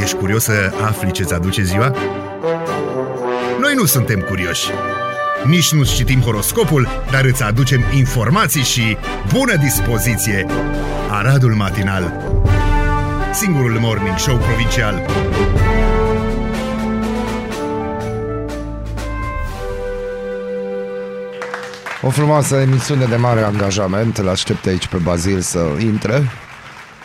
Ești curios să afli ce-ți aduce ziua? Noi nu suntem curioși. Nici nu citim horoscopul, dar îți aducem informații și bună dispoziție. Aradul Matinal Singurul morning show provincial O frumoasă emisiune de mare angajament. Îl aștept aici pe Bazil să intre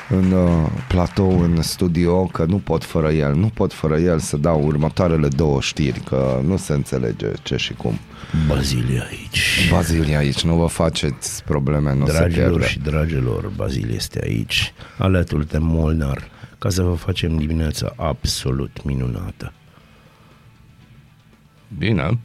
în uh, platou, în studio, că nu pot fără el. Nu pot fără el să dau următoarele două știri, că nu se înțelege ce și cum. Bazilie aici. Bazilie aici, nu vă faceți probleme, nu se Dragilor pierde. și dragilor, Bazil este aici, alături de Molnar, ca să vă facem dimineața absolut minunată. Bine.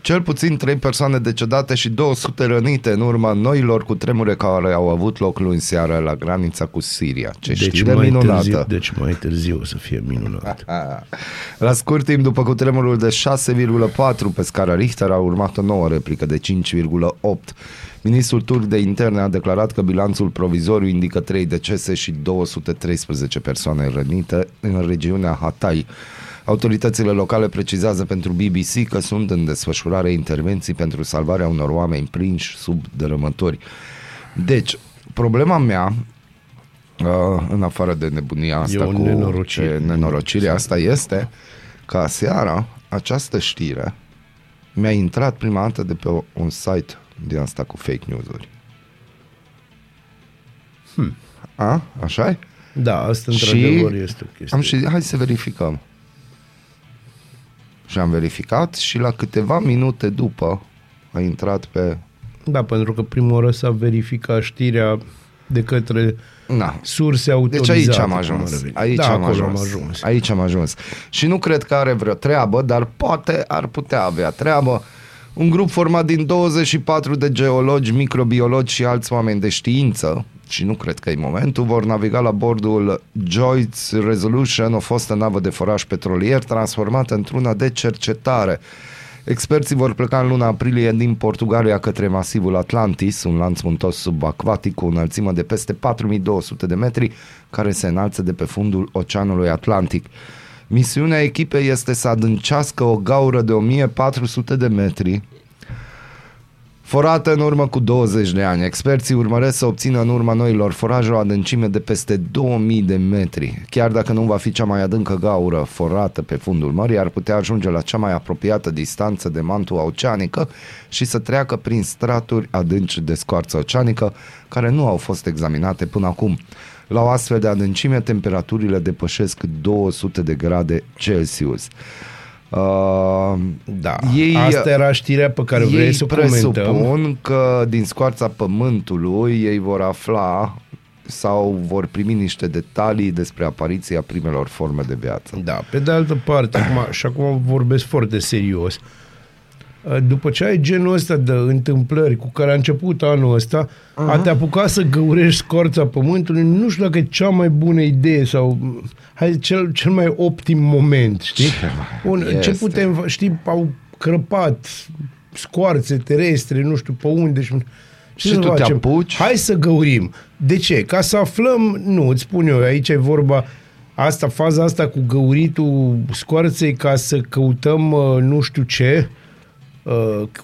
Cel puțin 3 persoane decedate și 200 rănite în urma noilor cu tremure care au avut loc luni seara la granița cu Siria. Ce Deci știre mai, minunată! târziu, deci mai târziu o să fie minunat. La scurt timp după cutremurul de 6,4 pe scara Richter a urmat o nouă replică de 5,8. Ministrul turc de interne a declarat că bilanțul provizoriu indică 3 decese și 213 persoane rănite în regiunea Hatay. Autoritățile locale precizează pentru BBC că sunt în desfășurare intervenții pentru salvarea unor oameni prinși sub dărâmători. Deci, problema mea Uh, în afară de nebunia asta o cu nenorocire. ce nenorocire asta este că seara această știre mi-a intrat prima dată de pe un site din asta cu fake news-uri. Hmm. A? așa e? Da, asta Și într-adevăr este o chestie. Am și hai să verificăm. Și am verificat și la câteva minute după a intrat pe... Da, pentru că prima oară s-a verificat știrea de către Na, surse Deci autorizate. aici am cum ajuns. ar veni. Aici da, am, acolo ajuns. am ajuns. Aici am ajuns. Și nu cred că are vreo treabă, dar poate ar putea avea treabă. Un grup format din 24 de geologi, microbiologi și alți oameni de știință, și nu cred că e momentul, vor naviga la bordul Joyce Resolution, o fostă navă de foraj petrolier transformată într-una de cercetare. Experții vor pleca în luna aprilie din Portugalia către masivul Atlantis, un lanț muntos subacvatic cu o înălțime de peste 4200 de metri, care se înalță de pe fundul Oceanului Atlantic. Misiunea echipei este să adâncească o gaură de 1400 de metri, Forată în urmă cu 20 de ani, experții urmăresc să obțină în urma noilor foraje o adâncime de peste 2000 de metri. Chiar dacă nu va fi cea mai adâncă gaură forată pe fundul mării, ar putea ajunge la cea mai apropiată distanță de mantua oceanică și să treacă prin straturi adânci de scoarță oceanică care nu au fost examinate până acum. La o astfel de adâncime, temperaturile depășesc 200 de grade Celsius. Uh, Da, Ei- asta era știrea pe care vrei ei să o comentăm. presupun că din scoarța pământului ei vor afla sau vor primi niște detalii despre apariția primelor forme de viață. Da, pe de altă parte, acum, și acum vorbesc foarte serios, după ce ai genul ăsta de întâmplări cu care a început anul ăsta, uh-huh. a te apuca să găurești scorța pământului, nu știu dacă e cea mai bună idee sau hai, cel, cel mai optim moment, știi? Ce Bun, ce este. putem, fa- știi, au crăpat scoarțe terestre, nu știu pe unde și... Ce Și să tu te facem? apuci? Hai să găurim. De ce? Ca să aflăm, nu, îți spun eu, aici e vorba, asta, faza asta cu găuritul scoarței ca să căutăm uh, nu știu ce, uh,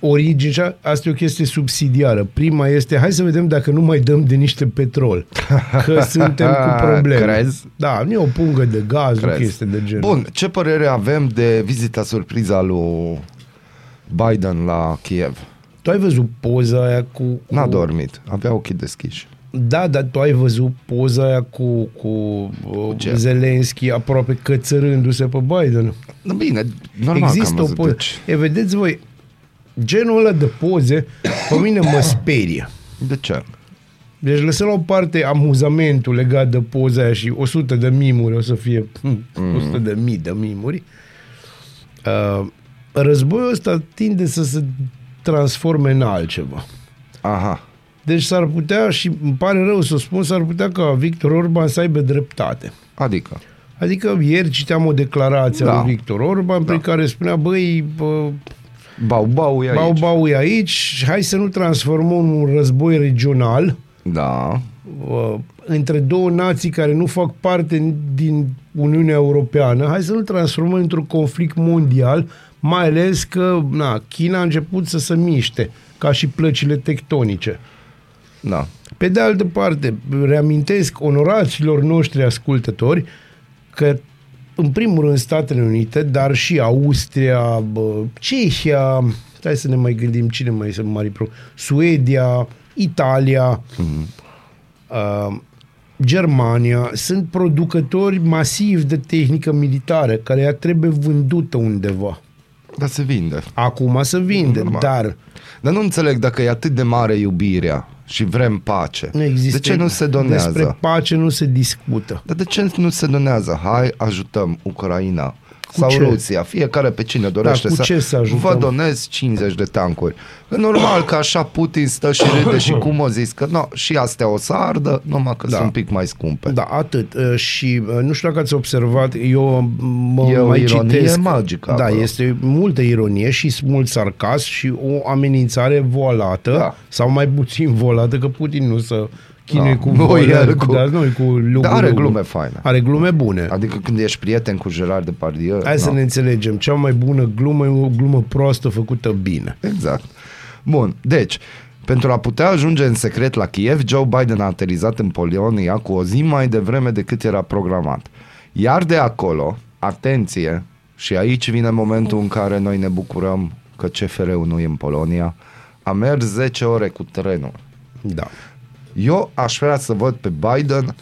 origine, și a- asta e o chestie subsidiară. Prima este, hai să vedem dacă nu mai dăm de niște petrol, că suntem cu probleme. Crezi? Da, nu e o pungă de gaz, o Crezi? chestie de genul. Bun, ce părere avem de vizita surpriză a lui Biden la Kiev? Tu ai văzut poza aia cu... N-a cu... dormit, avea ochii deschiși. Da, dar tu ai văzut poza aia cu, cu, cu ce? Zelenski aproape cățărându-se pe Biden. Bine, normal că am Există o văzut, poză. deci- E, vedeți voi, genul ăla de poze pe mine mă sperie. De ce? Deci lăsăm la o parte amuzamentul legat de poza aia și 100 de mimuri, o să fie mm. 100 de mii de mimuri. Uh, războiul ăsta tinde să se transforme în altceva. Aha. Deci s-ar putea, și îmi pare rău să spun, s-ar putea ca Victor Orban să aibă dreptate. Adică? Adică ieri citeam o declarație Da. a lui Victor Orban prin care spunea, băi, bă, Bau, bau e aici. bau, bau e aici, hai să nu transformăm un război regional Da. uh, între două nații care nu fac parte din Uniunea Europeană, hai să nu transformăm într-un conflict mondial, mai ales că na, China a început să se miște, ca și plăcile tectonice. Da. Pe de altă parte, reamintesc onoraților noștri ascultători că în primul rând Statele Unite, dar și Austria, bă, Cehia, hai să ne mai gândim cine mai sunt mari pro, Suedia, Italia, mm-hmm. uh, Germania, sunt producători masivi de tehnică militară care ea trebuie vândută undeva. Dar se vinde. Acum se vinde, Normal. dar Dar nu înțeleg dacă e atât de mare iubirea și vrem pace. nu există. de ce nu se donează? Despre pace nu se discută. Dar de ce nu se donează? Hai, ajutăm Ucraina Cu sau ce? Rusia, fiecare pe cine dorește Da, cu să, ce să ajutăm? vă donez 50 de tancuri. E normal că așa Putin stă și râde și cum o zis că no, și astea o să ardă, numai că Da. sunt un pic mai scumpe. Da, atât. Uh, Și uh, nu știu dacă ați observat, eu mă E o mai ironie citesc. magică Da, acolo. este multă ironie și mult sarcasm și o amenințare voalată Da. sau mai puțin voalată, că Putin nu să chinuie Da. cu Nu, volări, el cu- da, nu cu lugu, Dar are lugu. glume faine. Are glume bune. Adică când ești prieten cu Gerard Depardieu... Hai să no. ne înțelegem. Cea mai bună glumă e o glumă proastă făcută bine. Exact. Bun, deci, pentru a putea ajunge în secret la Kiev, Joe Biden a aterizat în Polonia cu o zi mai devreme decât era programat. Iar de acolo, atenție, și aici vine momentul în care noi ne bucurăm că CFR-ul nu e în Polonia, a mers 10 ore cu trenul. Da. Eu aș vrea să văd pe Biden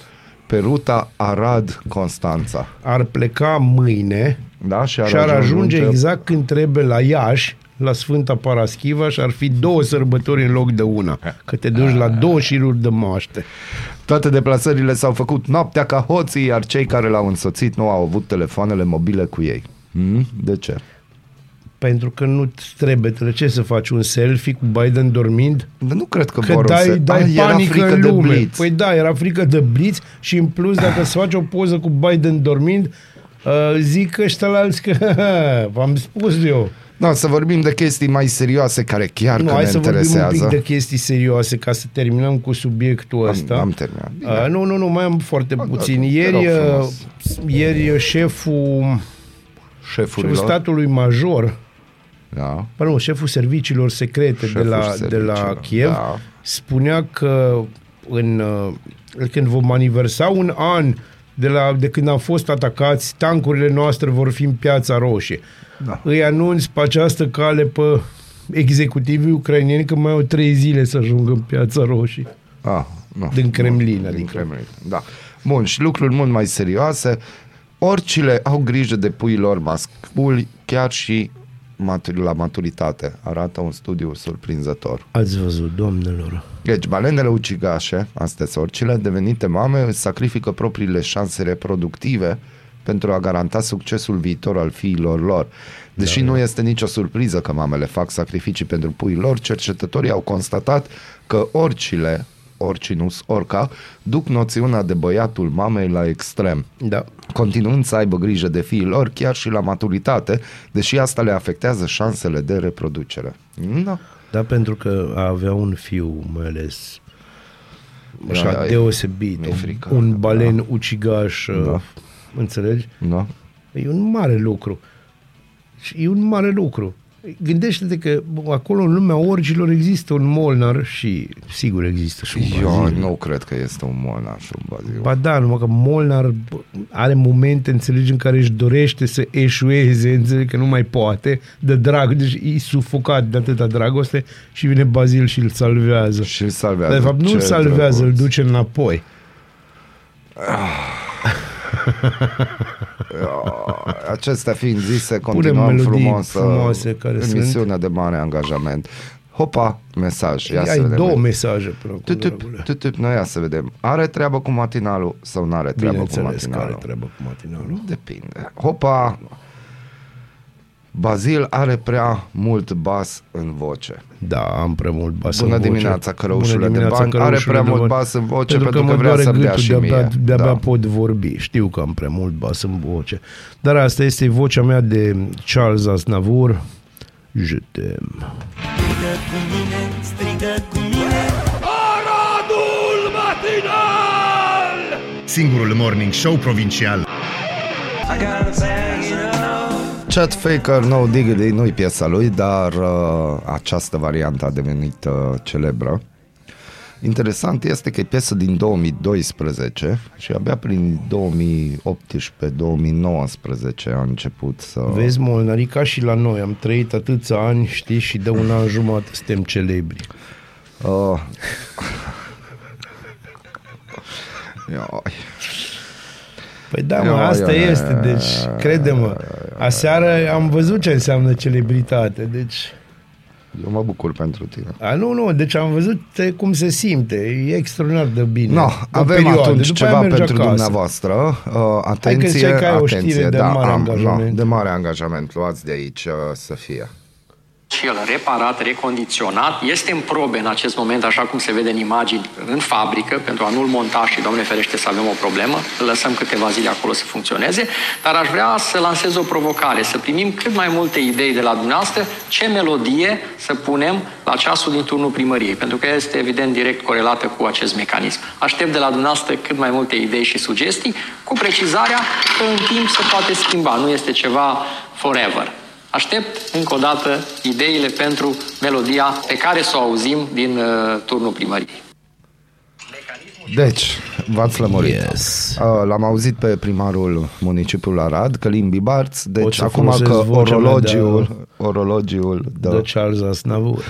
pe ruta Arad-Constanța. Ar pleca mâine Da? Și ar, și ar ajunge ajunge exact când trebuie la Iași, la Sfânta Paraschiva și ar fi două sărbători în loc de una. Că te duci la două șiruri de moaște. Toate deplasările s-au făcut noaptea ca hoții, iar cei care l-au însoțit nu au avut telefoanele mobile cu ei. Hmm? De ce? Pentru că nu trebuie, trebuie ce să faci un selfie cu Biden dormind? Dar nu cred că, Că vor dai, să... dai Ah, era panică frică în de lume. blitz. Păi da, era frică de blitz și în plus dacă îți faci o poză cu Biden dormind, uh, zic ăștia la alți că v-am spus eu. Da, să vorbim de chestii mai serioase care chiar Nu, că hai ne să vorbim un interesează. pic de chestii serioase ca să terminăm cu subiectul ăsta. Am, am terminat. Bine. Uh, nu, nu, nu, mai am foarte da, puțin. te Ieri, rog uh, frumos. ieri șeful, șeful Șefurilor. statului major, Da. pardon, șeful serviciilor secrete de Șeful la, de la serviciilor, Kiev da. spunea că în, uh, când vom aniversa un an de, la, de când am fost atacați, tancurile noastre vor fi în Piața Roșie. Da. Îi anunț pe această cale pe executivii ucrainieni că mai au trei zile să ajungă în Piața Roșie. Ah, nu. Din Kremlin, Din adică. Kremlin, da. Bun, și lucruri mult mai serioase. Orcile au grijă de puii lor masculi, chiar și matur- la maturitate. Arată un studiu surprinzător. Ați văzut, doamnelor. Deci, balenele ucigașe, astea sunt orcile, devenite mame, își sacrifică propriile șanse reproductive pentru a garanta succesul viitor al fiilor lor. Deși da, nu este nicio surpriză că mamele fac sacrificii pentru puii lor, cercetătorii au constatat că orcile, orcinus, orca, duc noțiunea de băiatul mamei la extrem Da. continuând să aibă grijă de fiii lor chiar și la maturitate, deși asta le afectează șansele de reproducere. No. Da, pentru că a avea un fiu, mai ales așa Da, e- deosebit, mi-e frică. un balen da. ucigaș, Da. da. înțelegi? No? E un mare lucru. Și e un mare lucru. Gândește-te că bă, acolo în lumea orgilor există un molnar și sigur există și un Eu bazil. nu cred că este un molnar și un bazil. Ba da, numai că Molnar bă, are momente, înțelegi, în care își dorește să eșueze, înțelegi că nu mai poate, de drag, deci e sufocat de atâta dragoste și vine Bazil și îl salvează. Și îl salvează. Dar de fapt nu Ce îl salvează, îl drăguț. duce înapoi. Acestea fiind zise, Punem continuăm melodii frumos frumoase care sunt. emisiunea de mare angajament. Hopa, mesaj. Ia să Ai vedem. două mesaje până acum, Tutup, dragule. tutup, noi ia să vedem. Are treabă cu matinalul sau nu are treabă cu Bineînțeles că are matinalul? treabă cu matinalul. Depinde. Hopa, Bazil are prea mult bas în voce. Da, am prea mult bas Bună în voce. dimineața, cărăușule Bună de dimineața, bani. Are cărăușule prea de mult bani. bas în voce pentru, pentru că, mă vrea doare să-mi dea gâtul, și de-abia, mie. de-abia Da. pot vorbi. Știu că am prea mult bas în voce. Dar asta este vocea mea de Charles Aznavour. Je t'aime. Strigă cu mine, strigă cu mine Aradul matinal! singurul morning show provincial. Chat Faker, No Diggity, nu-i piesa lui, dar uh, această variantă a devenit uh, celebră. Interesant este că e piesă din 2012 și abia prin 2018-2019 a început să... Vezi, Molnarica și la noi am trăit atâția ani, știi, și de un an jumătate suntem celebri. Uh, Ioi. Păi da, mă, Ia, asta ia, este, deci, crede-mă, aseară am văzut ce înseamnă celebritate, deci... Eu mă bucur pentru tine. A, nu, nu, deci am văzut te- cum se simte, e extraordinar de bine. No, O avem perioadă, atunci după aia ceva mergi pentru acasă. dumneavoastră. Uh, atenție, ziceai că ai o știre atenție. de da, mare am, angajament. No, de mare angajament. Luați de aici uh, să fie. Și el reparat, recondiționat, este în probe în acest moment, așa cum se vede în imagini, în fabrică, pentru a nu-l monta și, Doamne ferește, să avem o problemă, îl lăsăm câteva zile acolo să funcționeze, dar aș vrea să lansez o provocare, să primim cât mai multe idei de la dumneavoastră, ce melodie să punem la ceasul din turnul primăriei, pentru că este evident direct corelată cu acest mecanism. Aștept de la dumneavoastră cât mai multe idei și sugestii, cu precizarea că în timp se poate schimba, nu este ceva forever. Aștept încă o dată ideile pentru melodia pe care să o auzim din uh, turnul primăriei. Deci, v-ați lămurit. Yes. Uh, L-am auzit pe primarul municipiului Arad, Călim Bibarț, Pot deci să acum folosesc că vocea mea orologiul, orologiul De dă... Charles Aznavour.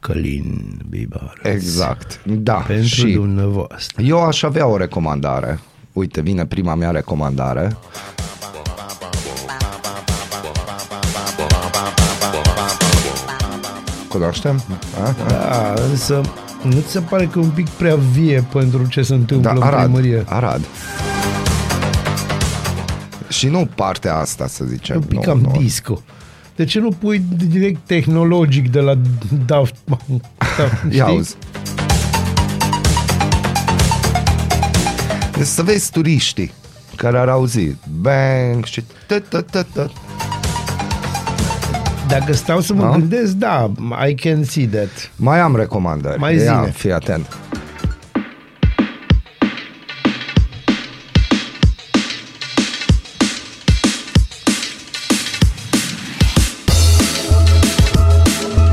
Călin Bibarț. Exact, da. Pentru și dumneavoastră. eu aș avea o recomandare. Uite, vine prima mea recomandare. Cunoaștem? A? A? Da, însă nu ți se pare că e un pic prea vie pentru ce se întâmplă Da, în Arad. primărie? Arad. Și nu partea asta, să zicem. Un pic nu, cam nu. disco. De ce nu pui direct tehnologic de la Daft Punk? Da, Ia auzi. Deci să vezi turiștii care ar auzi bang și tă, tă, tă, tă. Dacă stau să mă Da? gândesc, da, I can see that. Mai am recomandări. Mai Ia, zine. fii atent.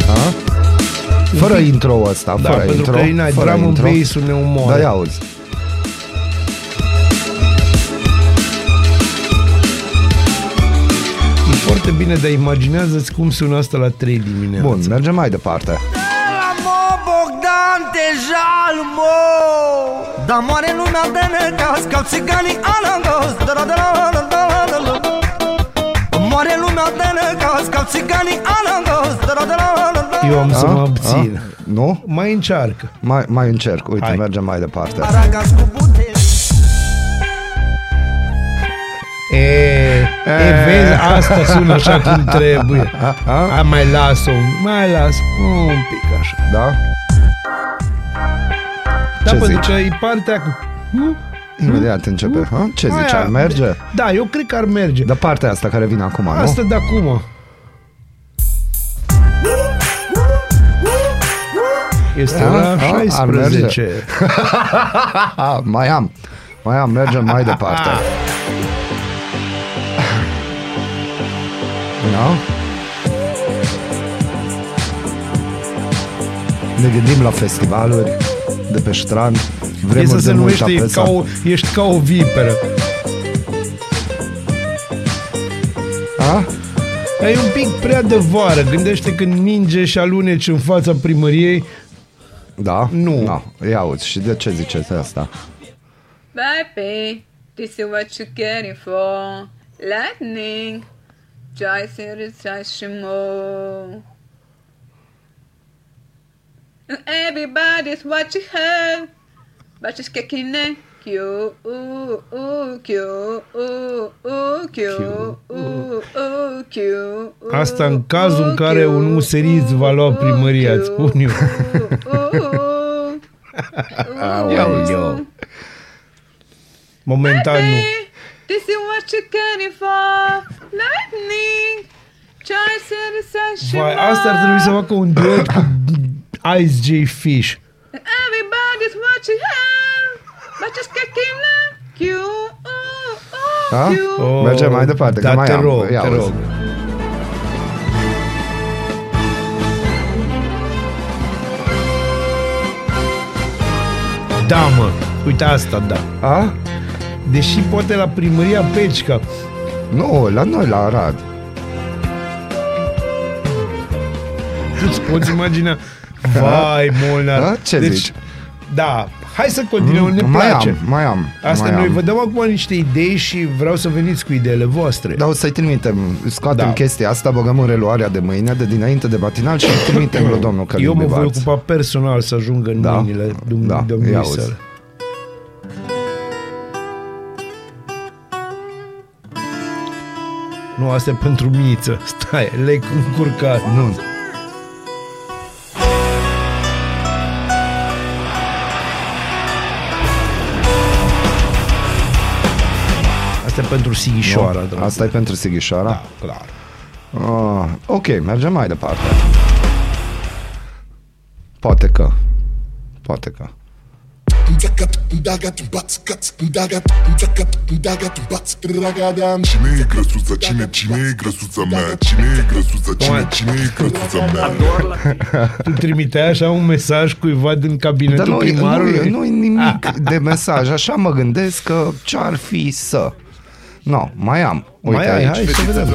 A? Fără intro ăsta, Da, fără pentru intro, că ina, fără drum and intro. bass-ul ne omoară. Da, ia auzi. Foarte bine, dar imaginează-ți cum sună asta la 3 dimineața. Bun, mergem mai departe. Mo Bogdan te jalmo Da moare lumea de necaz Ca țiganii alangos da, da, da, da, da, da, da, da. Moare lumea de necaz Ca țiganii alangos da, da, da, da, da, da. Eu am să A? mă abțin. A? Nu? Mai încearcă. Mai, mai încerc. Uite, Hai. mergem mai departe. Aragaz cu buteli E, e, vezi, asta sună așa cum trebuie. Hai, mai las-o, mai las un pic așa. Da? Da, Ce pentru zici? că e partea cu... Hm? Imediat începe. Ha? Ce zici, Aia- ar merge? Da, eu cred că ar merge. De partea asta care vine acum, Asta nu? de acum. Este A, ora a, ar merge. 16. Ah, mai am. Mai am, mergem mai departe. Da? Ne gândim la festivaluri de pe strand. E Vremuri să de se multă numește e presă. ca o, ești ca o viperă. A? E un pic prea de vară. Gândește când ninge și aluneci în fața primăriei. Da? Nu. Da. Ia uzi, și de ce ziceți asta? Baby, this is what you're getting for. Lightning, Joyce is Shimo. Everybody's watching her, but she's kicking it. Q, ooh, ooh, Q, ooh, ooh, Q, ooh, ooh, Q. ooh, Asta în cazul în ooh, care Q, un userist va lua ooh, primăria, Q, îți spun eu. ooh, ooh, Aoleu. Momentan nu. Baby, This is what you're getting for lightning. Choice in the sunshine. Vai, asta ar trebui să facă un duet cu Ice J Fish. Everybody's watching her, but just kicking the Q. Q, uh, Da? uh, Q. Oh, Mergem mai departe, da, că mai te am. rog, Ia te uzi. rog. Da, mă, uite asta, da. A? Deși poate la primăria Pecica. Nu, la noi, la Arad. Tu îți poți imagina Vai, Molnar. Da? Ce deci, zici? Da, hai să continuăm, ne mai place. am, mai am. Asta mai noi am. vă dăm acum niște idei și vreau să veniți cu ideile voastre. Dar o să-i trimitem, scoatem Da. chestia asta, băgăm în reluarea de mâine, de dinainte de matinal și îi trimitem lui domnul Călin Eu mă voi Bibarț. ocupa personal să ajungă în Da. mâinile dum- Da, ia domnului Nu, asta e pentru miță. Stai, le-ai încurcat. Nu. Asta e pentru Sighișoara. dragă. Asta e pentru Sighișoara? Da, clar. Ah, ok, mergem mai departe. Poate că. Poate că. Cine e grăsuța? Cine, cine e grăsuța mea? Cine e grăsuța? Cine, cine e grăsuța mea? Tu trimiteai așa un mesaj cuiva din Dar cabinetul nu, primarului? nu, nu e nimic de mesaj. Așa mă gândesc că ce-ar fi să... Nu, mai am. Uite Mai ai, aici. hai să vedem.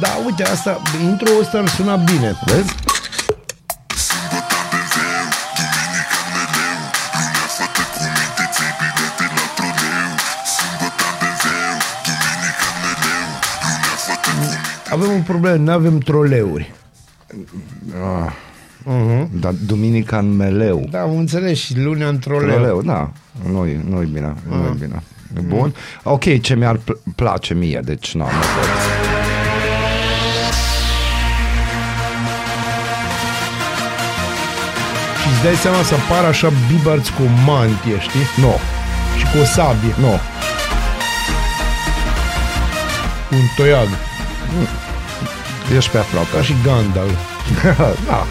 Da, uite, asta, intro ăsta ar suna bine. Vezi? Avem un problemă, nu avem troleuri. Dar duminica în meleu. Da, am înțeles și lunea în troleu. Troleu, da. Nu-i, nu-i bine. Nu-i bine. E Bun. Ok, ce mi-ar pl- place mie, deci nu, nu îți dai seama să apară așa bibarți cu o mantie, știi? Nu, Și cu o sabie, nu. cu un toiag, Ești pe aproape. ca și Gandalf. da.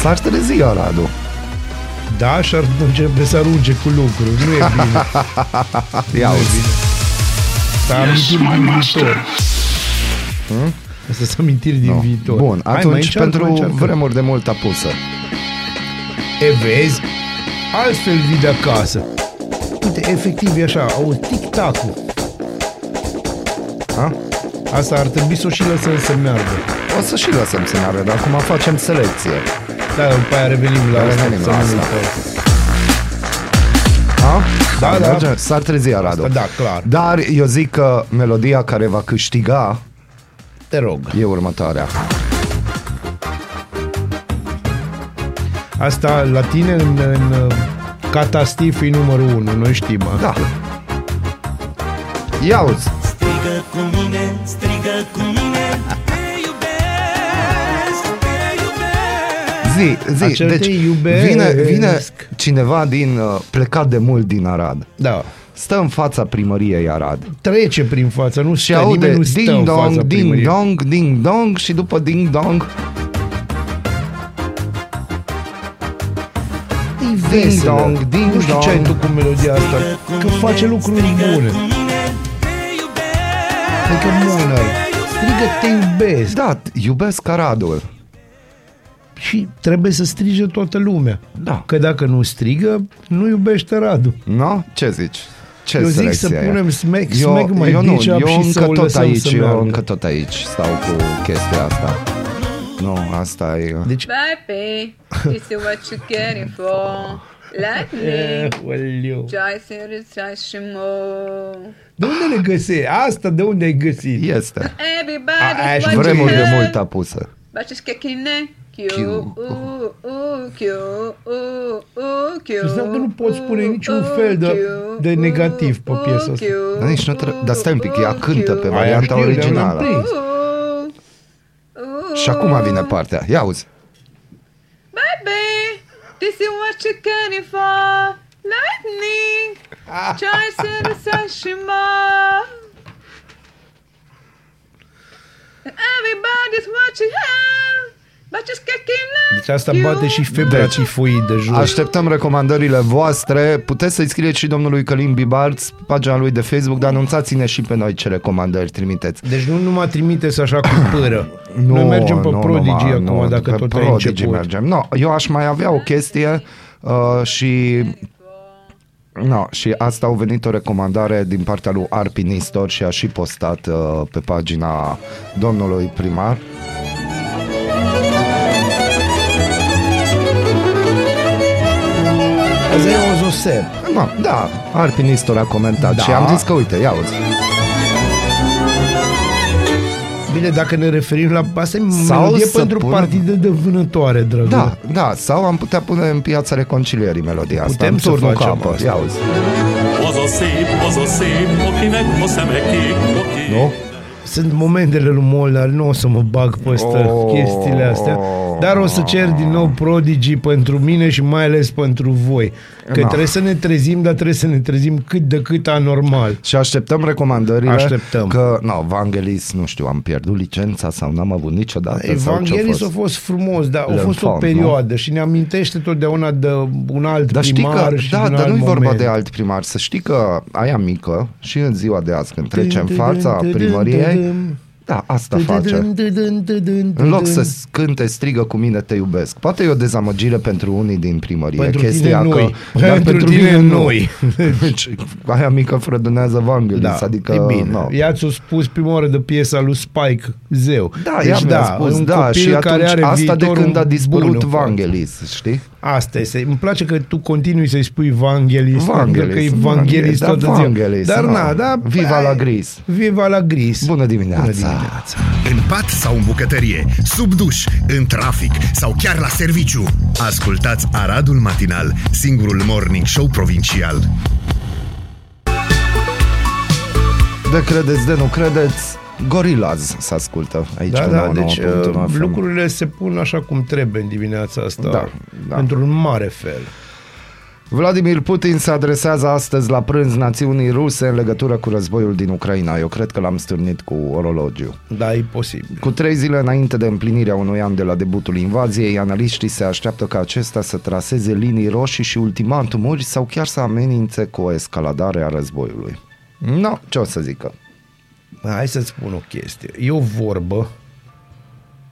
S-ar trezi Aradu. Da, și ar începe să arunce cu lucruri. Nu e bine. Ia Nu e uzi. bine. S-a amintit din viitor. Asta sunt amintiri din Nu. viitor. Bun, Hai, mai atunci încearcă, pentru mai încearcă. vremuri de mult apusă. E, vezi? Altfel vii de acasă. Uite, efectiv e așa, auzi, tic-tac-ul. Ha? Asta ar trebui să o și lăsăm să meargă. O să și lăsăm să meargă, dar acum facem selecție. Da, după aia revenim la Revenim asta. la să asta. nu uităm. Ha? Da, da. Merge? S-ar trezi Aradu. Da, clar. Dar eu zic că melodia care va câștiga Te rog. e următoarea. Asta la tine în, în uh, catastif e numărul 1, noi știm asta. Da. Ia uzi. Strigă cu mine, strigă cu mine Zi, zi. Acel deci te iubesc. vine, vine cineva din uh, plecat de mult din Arad. Da. Stă în fața primăriei Arad. Trece prin față, nu Și stă, aude nimeni nu stă ding în fața dong, ding primăriei. dong, ding dong și după ding dong E veselă. dong, ding nu știu ce ai dong. tu cu melodia asta, că face lucruri bune. Cu mine, te iubesc Adică bună. Strigă te iubesc. Da, iubesc Aradul. Și trebuie să strige toată lumea. Da. Că dacă nu strigă, nu iubește Radu. No? Ce zici? Ce Eu zic să selecție e? punem smack, eu, smack my eu nu, bitch up eu și să încă o tot lăsăm aici, să eu meargă. încă tot aici stau cu chestia asta. Nu, asta e... Deci, Baby, this is what you're getting for. Like me. Aoleu. Try to retry și more. De unde le găsești? Asta de unde ai găsit? Este. A- Everybody's aș what you Vremuri de have. mult apusă. But she's kicking it. Q, Q. uh, uh, Q, uh, uh, Q. Și înseamnă că nu poți spune uh, niciun uh, fel de- Q, de uh, negativ pe piesa asta. Q, Dar nici nu tre- dar stai un pic, ea uh, cântă pe Q, varianta Aia știu, dar n-am originală. prins. uh, uh. Și acum vine partea. Ia uzi. Baby, this is what you're getting for. lightning, ce să să și mă. Everybody's watching her, but just kicking Deci asta bate și febra tifoidă jos. Așteptăm recomandările voastre. Puteți să-i scrieți și domnului Călim Bibarț, pagina lui de Facebook, dar anunțați-ne și pe noi ce recomandări trimiteți. Deci nu numai trimiteți așa cu pără. Noi mergem pe Prodigy numai, acum, nu, dacă pe tot ai Prodigy început. mergem. No, eu aș mai avea o chestie uh, și No, și asta au venit o recomandare din partea lui Arpi Nistor și a și postat uh, pe pagina domnului primar. E o Josep. No, da, Arpi Nistor a comentat Da. și am zis că uite, ia uzi. Bine, dacă ne referim la... Asta e Sau melodie să pentru pun- partide de vânătoare, dragă. Da, da, sau am putea pune în piața reconcilierii melodia asta. Putem în să turnul facem capăt. asta. Ia uzi. Az a szép, az a szép, akinek a szeme kék, aki... Nu? Sunt momentele lui Molnar, nu o să mă bag peste Oh. chestiile astea, dar o să cer din nou Prodigy pentru mine și mai ales pentru voi. Că Da. trebuie să ne trezim, dar trebuie să ne trezim cât de cât anormal. Și așteptăm recomandările Așteptăm. Că, no, Vangelis, nu știu, am pierdut licența sau n-am avut niciodată sau ce-a Evanghelis fost. a fost frumos, dar a Le fost o fond, perioadă și ne amintește totdeauna de un alt Dar știi primar că, și da, de un dar alt nu-i vorba moment. de alt primar. Să știi că aia mică și în ziua de azi, când trece în Dun, fața dun, dun, primăriei, dun, da, asta dun, face. dun, dun, dun, dun, dun, În loc dun. să cânte, strigă cu mine, te iubesc. Poate e o dezamăgire pentru unii din primărie. Pentru chestia tine că, noi. Dar Pentru tine mine nu. noi. Deci, aia mică frădunează Vangelis. Da, adică, e bine. no. Ea ți-a spus prima oară de piesa lui Spike, zeu. Da, ea mi-a spus, un da, copil și care atunci are asta de viitorul când a dispărut bun în față. Vangelis, știi? Asta este. Îmi place că tu continui să-i spui Vangelis. Vangelis, pentru că e Vangelis, Vangelis da, toată ziua. Vangelis, Dar da. na, da. Viva la gris. Viva la gris. Bună dimineața! Bună dimineața. În pat sau în bucătărie, sub duș, în trafic sau chiar la serviciu. Ascultați Aradul Matinal, singurul morning show provincial. De credeți, de nu credeți, Gorillaz se ascultă aici Da, pe da, 99.1 deci uh, FM. lucrurile se pun așa cum trebuie în dimineața asta. Da, da. Într-un mare fel. Vladimir Putin se adresează astăzi la prânz națiunii ruse în legătură cu războiul din Ucraina. Eu cred că l-am stârnit cu orologiu. Da, e posibil. Cu trei zile înainte de împlinirea unui an de la debutul invaziei, analiștii se așteaptă ca acesta să traseze linii roșii și ultimatumuri sau chiar să amenințe cu o escaladare a războiului. No, ce o să zică? Hai să-ți spun o chestie. E o vorbă,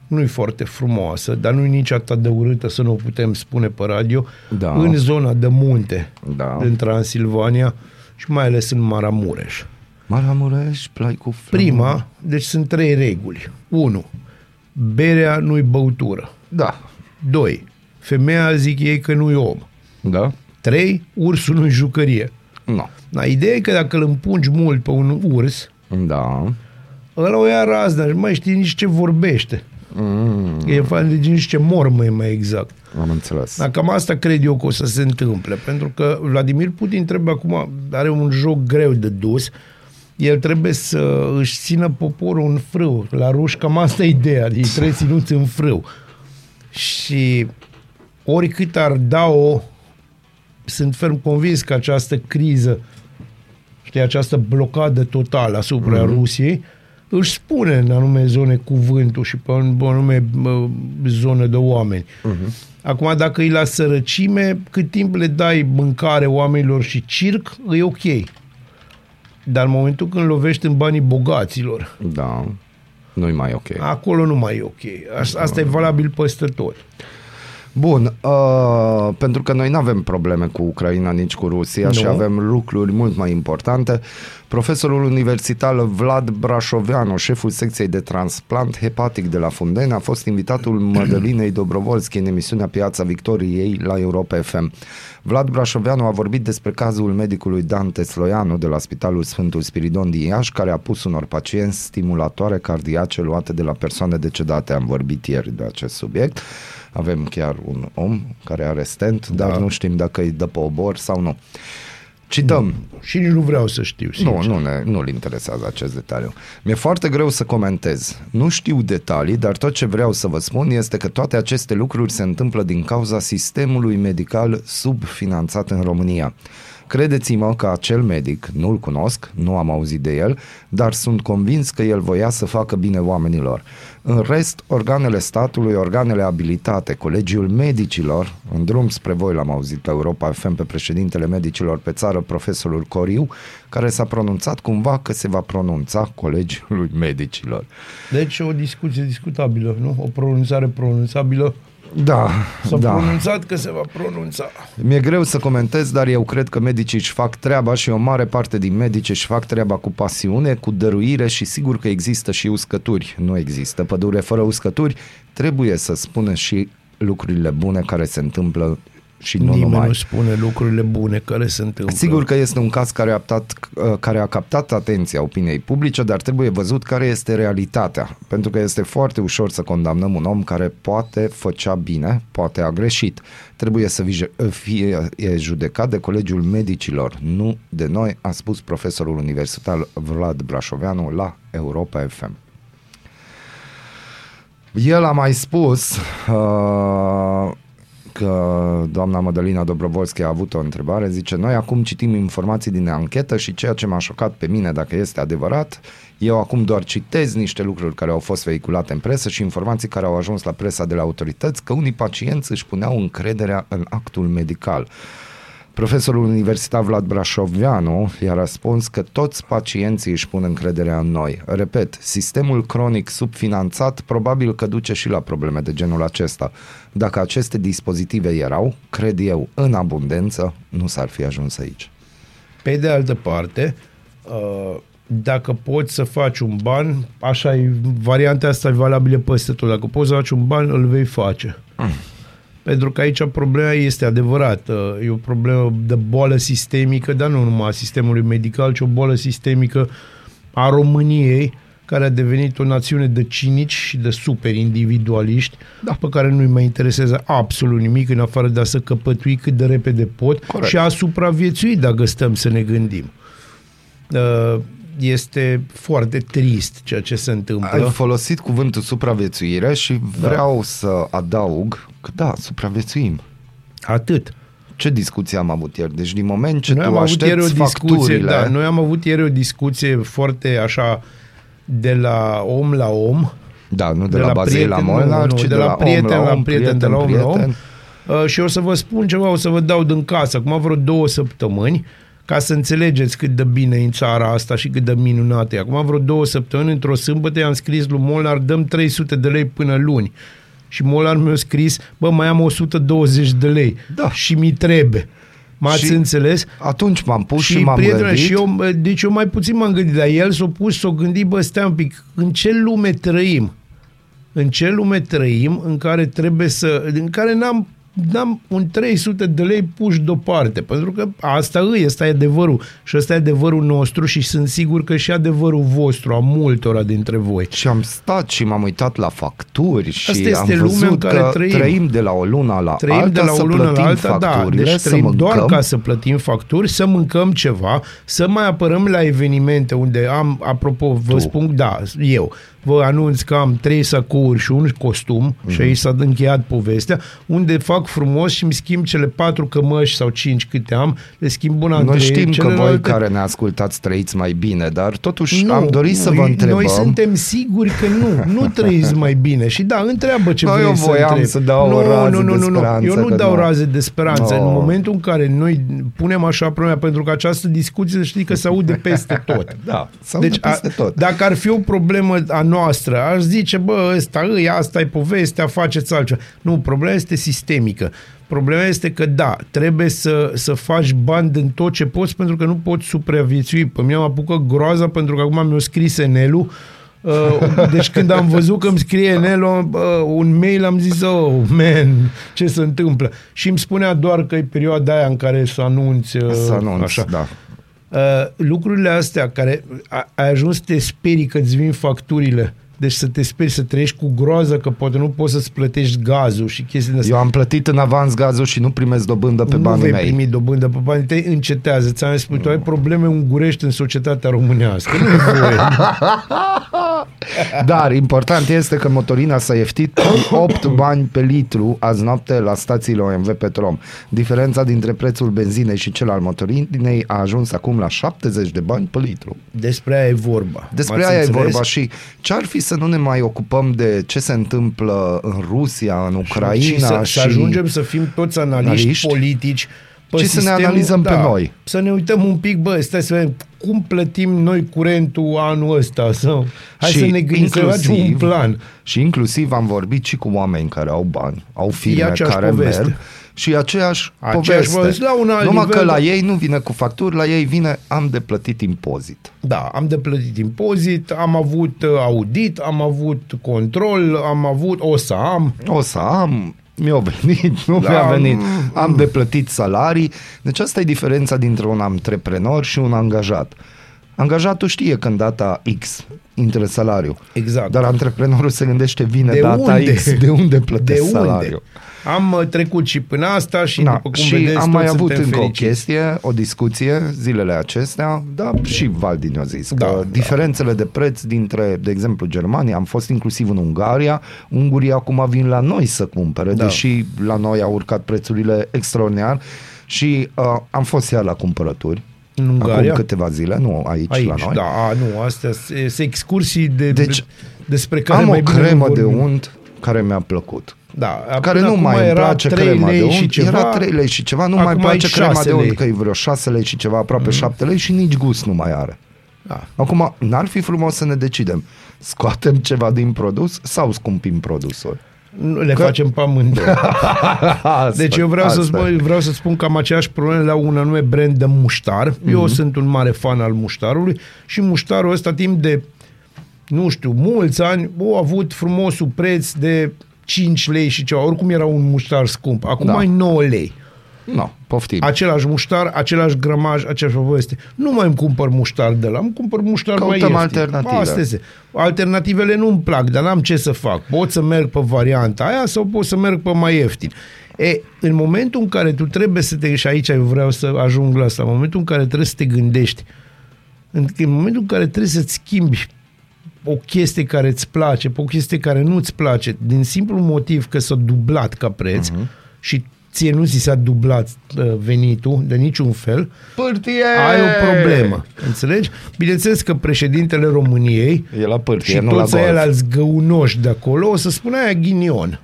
nu-i foarte frumoasă, dar nu-i nici atât de urâtă să nu o putem spune pe radio, Da. în zona de munte, Da. în Transilvania și mai ales în Maramureș. Maramureș, plai cu flori. Prima, deci sunt trei reguli. 1. Berea nu-i băutură. Da. 2. Femeia zic ei că nu-i om. Da? 3. Ursul nu-i jucărie. Nu. Da, ideea e că dacă îl împungi mult pe un urs, Da. ăla o ia razna și mai știe nici ce vorbește. Mm. E fan de nici ce mormă e mai exact. Am înțeles. Dar cam asta cred eu că o să se întâmple, pentru că Vladimir Putin trebuie acum, are un joc greu de dus, el trebuie să își țină poporul în frâu. La ruși cam asta e ideea, ei trebuie ținuți în frâu. Și oricât ar da-o, sunt ferm convins că această criză, știi, această blocadă totală asupra mm-hmm. Rusiei, își spune în anume zone cuvântul și pe în anume mă, zone de oameni. Uh-huh. Acum, dacă e la sărăcime, cât timp le dai mâncare oamenilor și circ, e ok. Dar în momentul când lovești în banii bogaților, Da. Nu-i mai ok. acolo nu mai e ok. Asta, asta e valabil peste tot. Bun, uh, pentru că noi nu avem probleme cu Ucraina, nici cu Rusia Nu. și avem lucruri mult mai importante. Profesorul universitar Vlad Brașoveanu, șeful secției de transplant hepatic de la Fundeni, a fost invitatul Mădălinei Dobrovolski în emisiunea Piața Victoriei la Europa FM. Vlad Brașoveanu a vorbit despre cazul medicului Dan Tesloianu de la Spitalul Sfântul Spiridon din Iași, care a pus unor pacienți stimulatoare cardiace luate de la persoane decedate. Am vorbit ieri de acest subiect. Avem chiar un om care are stent, dar Da. nu știm dacă îi dă pe obor sau nu. Cităm. Și nici nu vreau să știu, sincer. Nu, nu ne, nu-l interesează acest detaliu. Mi-e foarte greu să comentez. Nu știu detalii, dar tot ce vreau să vă spun este că toate aceste lucruri se întâmplă din cauza sistemului medical subfinanțat în România. Credeți-mă că acel medic, nu-l cunosc, nu am auzit de el, dar sunt convins că el voia să facă bine oamenilor. În rest, organele statului, organele abilitate, colegiul medicilor, în drum spre voi l-am auzit pe Europa FM pe președintele medicilor pe țară, profesorul Coriu, care s-a pronunțat cumva că se va pronunța colegiul medicilor. Deci o discuție discutabilă, nu? O pronunțare pronunțabilă. Da, S-a da. pronunțat că se va pronunța. Mi-e greu să comentez, dar eu cred că medicii își fac treaba și o mare parte din medici își fac treaba cu pasiune, cu dăruire și sigur că există și uscături. Nu există pădure fără uscături. Trebuie să spună și lucrurile bune care se întâmplă și nu Nimeni numai. nu spune lucrurile bune care se întâmplă. Sigur că este un caz care a, captat, care a captat atenția opiniei publice, dar trebuie văzut care este realitatea. Pentru că este foarte ușor să condamnăm un om care poate făcea bine, poate a greșit. Trebuie să vige- fie e judecat de Colegiul Medicilor, nu de noi, a spus profesorul universitar Vlad Brașoveanu la Europa FM. El a mai spus uh, că doamna Mădălina Dobrovolski a avut o întrebare, zice, noi acum citim informații din anchetă și ceea ce m-a șocat pe mine, dacă este adevărat, eu acum doar citez niște lucruri care au fost vehiculate în presă și informații care au ajuns la presa de la autorități, că unii pacienți își puneau încrederea în actul medical. Profesorul universitar Vlad Brașoveanu i-a răspuns că toți pacienții își pun încrederea în noi. Repet, sistemul cronic subfinanțat probabil că duce și la probleme de genul acesta. Dacă aceste dispozitive erau, cred eu, în abundență, nu s-ar fi ajuns aici. Pe de altă parte, uh, dacă poți să faci un ban, așa e, varianta asta e valabilă peste tot. Dacă poți să faci un ban, îl vei face. Pentru că aici problema este adevărată. E o problemă de boală sistemică, dar nu numai a sistemului medical, ci o boală sistemică a României, care a devenit o națiune de cinici și de super individualiști, da. pe care nu-i mai interesează absolut nimic în afară de a să căpătui cât de repede pot Corect. și a supraviețui dacă stăm să ne gândim. Uh, Este foarte trist ceea ce se întâmplă. Ai folosit cuvântul supraviețuire și vreau da. să adaug că da, supraviețuim. Atât. Ce discuție am avut ieri? Deci din moment ce Noi tu am avut ieri o aștepți discuție, facturile... da, noi am avut ieri o discuție foarte așa de la om la om, Da, nu de, de la, la Bazei la Molnar, nu, ci de, la, prieten om la om, prieten, de la om prieten. la om. Uh, și o să vă spun ceva, o să vă dau din casă, acum vreo două săptămâni, ca să înțelegeți cât de bine e în țara asta și cât de minunată e. Acum vreo două săptămâni, într-o sâmbătă, i-am scris lui Molnar, dăm 300 de lei până luni. Și Molnar mi-a scris, bă, mai am 120 de lei. Da. Și mi trebuie. M-ați Și înțeles? Atunci m-am pus și, și m-am prietenul, gândit. și eu, bă, deci eu mai puțin m-am gândit, dar el s-a pus, s-a gândit, bă, stai un pic, în ce lume trăim? În ce lume trăim în care trebuie să, în care n-am n-am un 300 de lei puși deoparte, pentru că asta e, ăsta e adevărul și ăsta e adevărul nostru și sunt sigur că și adevărul vostru, a multora dintre voi. Și am stat și m-am uitat la facturi și Asta este am lumea văzut în care că trăim. trăim de la o lună la Trăim alta de la să o lună plătim la alta, da. facturile, Deci să trăim doar mâncăm. ca să plătim facturi, să mâncăm ceva, să mai apărăm la evenimente unde am, apropo, vă Tu. spun, da, eu, vă anunț că am trei sacouri și un costum Mhm. mm-hmm. și aici s-a încheiat povestea, unde fac frumos și îmi schimb cele patru cămăși sau cinci câte am, le schimb una Noi între știm că celelalte. voi care ne ascultați trăiți mai bine, dar totuși am dorit să vă noi- întrebăm. Noi suntem siguri că nu, nu trăiți mai bine. Și da, întreabă ce Bă, vrei eu să voiam întrebi. să dau nu, o rază nu, nu, de nu, nu. speranță, Eu nu că dau nu. raze de speranță. No. În momentul în care noi punem așa problema, pentru că această discuție, să știi că se aude peste tot. Da, se aude deci, peste a, tot. dacă ar fi o problemă a noastră, aș zice, bă, ăsta îi, asta e povestea, faceți altceva. Nu, problema este sistemică. Problema este că, da, trebuie să, să faci bani din tot ce poți, pentru că nu poți supraviețui. Pe mine mă apucă groaza, pentru că acum mi-a scris Enelu, Uh, deci când am văzut că îmi scrie Nelo uh, un mail, am zis, oh, man, ce se întâmplă? Și îmi spunea doar că e perioada aia în care să anunți. Uh, Să anunț, așa. da. Uh, lucrurile astea care a, ai ajuns să te sperii că îți vin facturile Deci să te speri să trăiești cu groază că poate nu poți să-ți plătești gazul și chestii de astea. Eu am plătit în avans gazul și nu primesc dobândă pe nu banii vei mei. primi dobândă pe banii tăi, încetează. Ți-am spus, tu ai probleme ungurești în societatea românească. Nu e voie. Dar important este că motorina s-a ieftit cu 8 bani pe litru azi noapte la stațiile OMV Petrom. Diferența dintre prețul benzinei și cel al motorinei a ajuns acum la 70 de bani pe litru. Despre aia e vorba. Despre M-ați aia e înțeles? vorba și ce ar fi să nu ne mai ocupăm de ce se întâmplă în Rusia, în Ucraina și să, și... să ajungem să fim toți analiști, Analiști? politici pe Și să ne sistemul- analizăm pe noi. Să ne uităm un pic, bă, stai să vedem cum plătim noi curentul anul ăsta. Sau, hai și să ne gândim, să facem un plan. Și inclusiv am vorbit și cu oameni care au bani, au firme aceeași care poveste. merg și aceeași, Aceeași poveste. poveste, la un alt Numai nivel, că la da. ei nu vine cu facturi, la ei vine am de plătit impozit. Da, am de plătit impozit, am avut uh, audit, am avut control, am avut, o să am. O să am, mi-a venit, nu Da, mi-a venit, mm, am de plătit salarii. Deci asta e diferența dintre un antreprenor și un angajat. Angajatul știe când data X intră salariu. Exact. Dar antreprenorul se gândește vine De data unde? X, de unde plătesc De unde? salariu. Am uh, trecut și până asta și Da, după cum și vedeți, am mai toți avut suntem încă fericiți. o chestie, o discuție zilele acestea, da, și Valdin a zis Da, că da. diferențele de preț dintre, de exemplu, Germania, am fost inclusiv în Ungaria, ungurii acum vin la noi să cumpere, Da. deși la noi au urcat prețurile extraordinar și uh, am fost iar la cumpărături. În Ungaria? Acum câteva zile, nu aici, Aici, la noi. da, a, nu, astea sunt excursii de, Deci, de, despre care Am o mai bine nu cremă de vorbim. unt care mi-a plăcut. Da, care până nu acum mai îmi era place 3 crema de lei unt, și ceva, era 3 lei și ceva, nu acum mai îmi e place crema 6 de unt, lei. că e vreo 6 lei și ceva, aproape Mm. 7 lei și nici gust nu mai are. Da. Acum, n-ar fi frumos să ne decidem, scoatem ceva din produs sau scumpim produsul? Nu le Că- facem pe amândouă. Asta, Deci eu vreau, să asta. spun, vreau să spun că am aceeași probleme la un anume brand de muștar. Mhm. Eu sunt un mare fan al muștarului și muștarul ăsta timp de, nu știu, mulți ani, a avut frumosul preț de 5 lei și ceva. Oricum era un muștar scump. Acum Da. mai 9 lei. Nu, poftim. Același muștar, același grămaj, aceeași poveste. Nu mai îmi cumpăr muștar de la, îmi cumpăr muștar mai Căutăm ieftin. alternative. Asta este. Alternativele nu-mi plac, dar n-am ce să fac. Pot să merg pe varianta aia sau pot să merg pe mai ieftin. E, în momentul în care tu trebuie să te... Și aici eu vreau să ajung la asta. În momentul în care trebuie să te gândești, în, în momentul în care trebuie să-ți schimbi o chestie care îți place, pe o chestie care nu-ți place, din simplu motiv că s-a dublat ca preț Mhm. și ție nu ți s-a dublat uh, venitul de niciun fel, Pârtie! ai o problemă. Înțelegi? Bineînțeles că președintele României E la pârtie, și nu la toți golf. aia alți găunoși de acolo o să spună aia ghinion.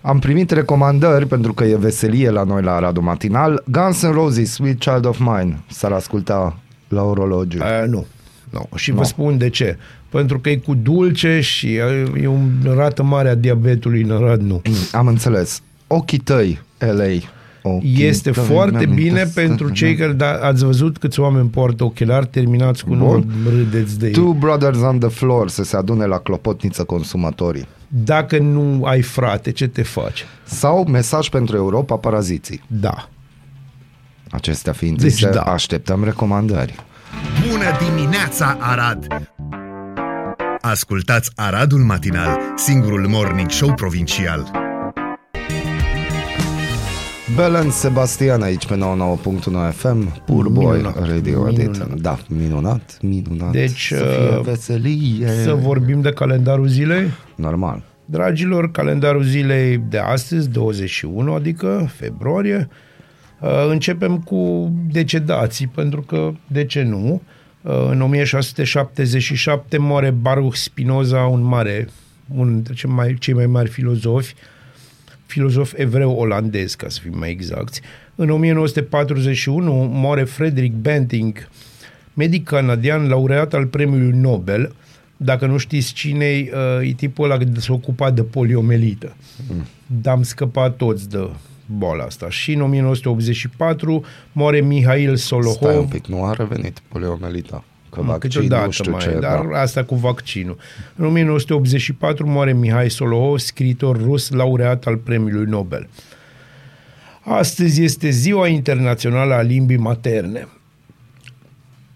Am primit recomandări pentru că e veselie la noi la Radu Matinal. Guns N' Roses, Sweet Child of Mine. S-ar asculta la orologiu. Aia nu. nu. Și vă spun de ce. Pentru că e cu dulce și e un rată mare a diabetului în Arad, nu. Am înțeles. Ochii tăi, LA. Ochii Este tăi, foarte mi-am bine amintesc. pentru cei care da, ați văzut câți oameni poartă ochelari, terminați cu nu Bun. râdeți de ei. Two Brothers on the Floor să se adune la clopotniță consumatorii. Dacă nu ai frate, ce te faci? Sau mesaj pentru Europa, paraziții. Da. Acestea fiind Deci zise, da. așteptăm recomandări. Bună dimineața, Arad! Ascultați Aradul Matinal, singurul morning show provincial. Belen Sebastian aici pe 99.1 FM, Pur Boy Minunat. Radio Minunat. Edit. Da, minunat, minunat. Deci, să fie uh, veselie. Să vorbim de calendarul zilei? Normal. Dragilor, calendarul zilei de astăzi, 21, adică februarie, uh, începem cu decedații, pentru că, de ce nu, uh, în 1677 moare Baruch Spinoza, un mare, unul dintre cei mai, cei mai mari filozofi, filozof evreu-olandez, ca să fim mai exacti. În 1941 moare Frederick Banting, medic canadian, laureat al premiului Nobel. Dacă nu știți cine e tipul ăla care s-a ocupat de poliomelită. Mm. Dar am scăpat toți de boala asta. Și în 1984 moare Mihail Stai un Solohov, pic, nu a revenit poliomelita. Că Mă, vaccin, câteodată nu știu mai, ce, dar da. asta cu vaccinul. În 1984 moare Mihai Solohov, scriitor rus, laureat al premiului Nobel. Astăzi este Ziua Internațională a Limbii Materne.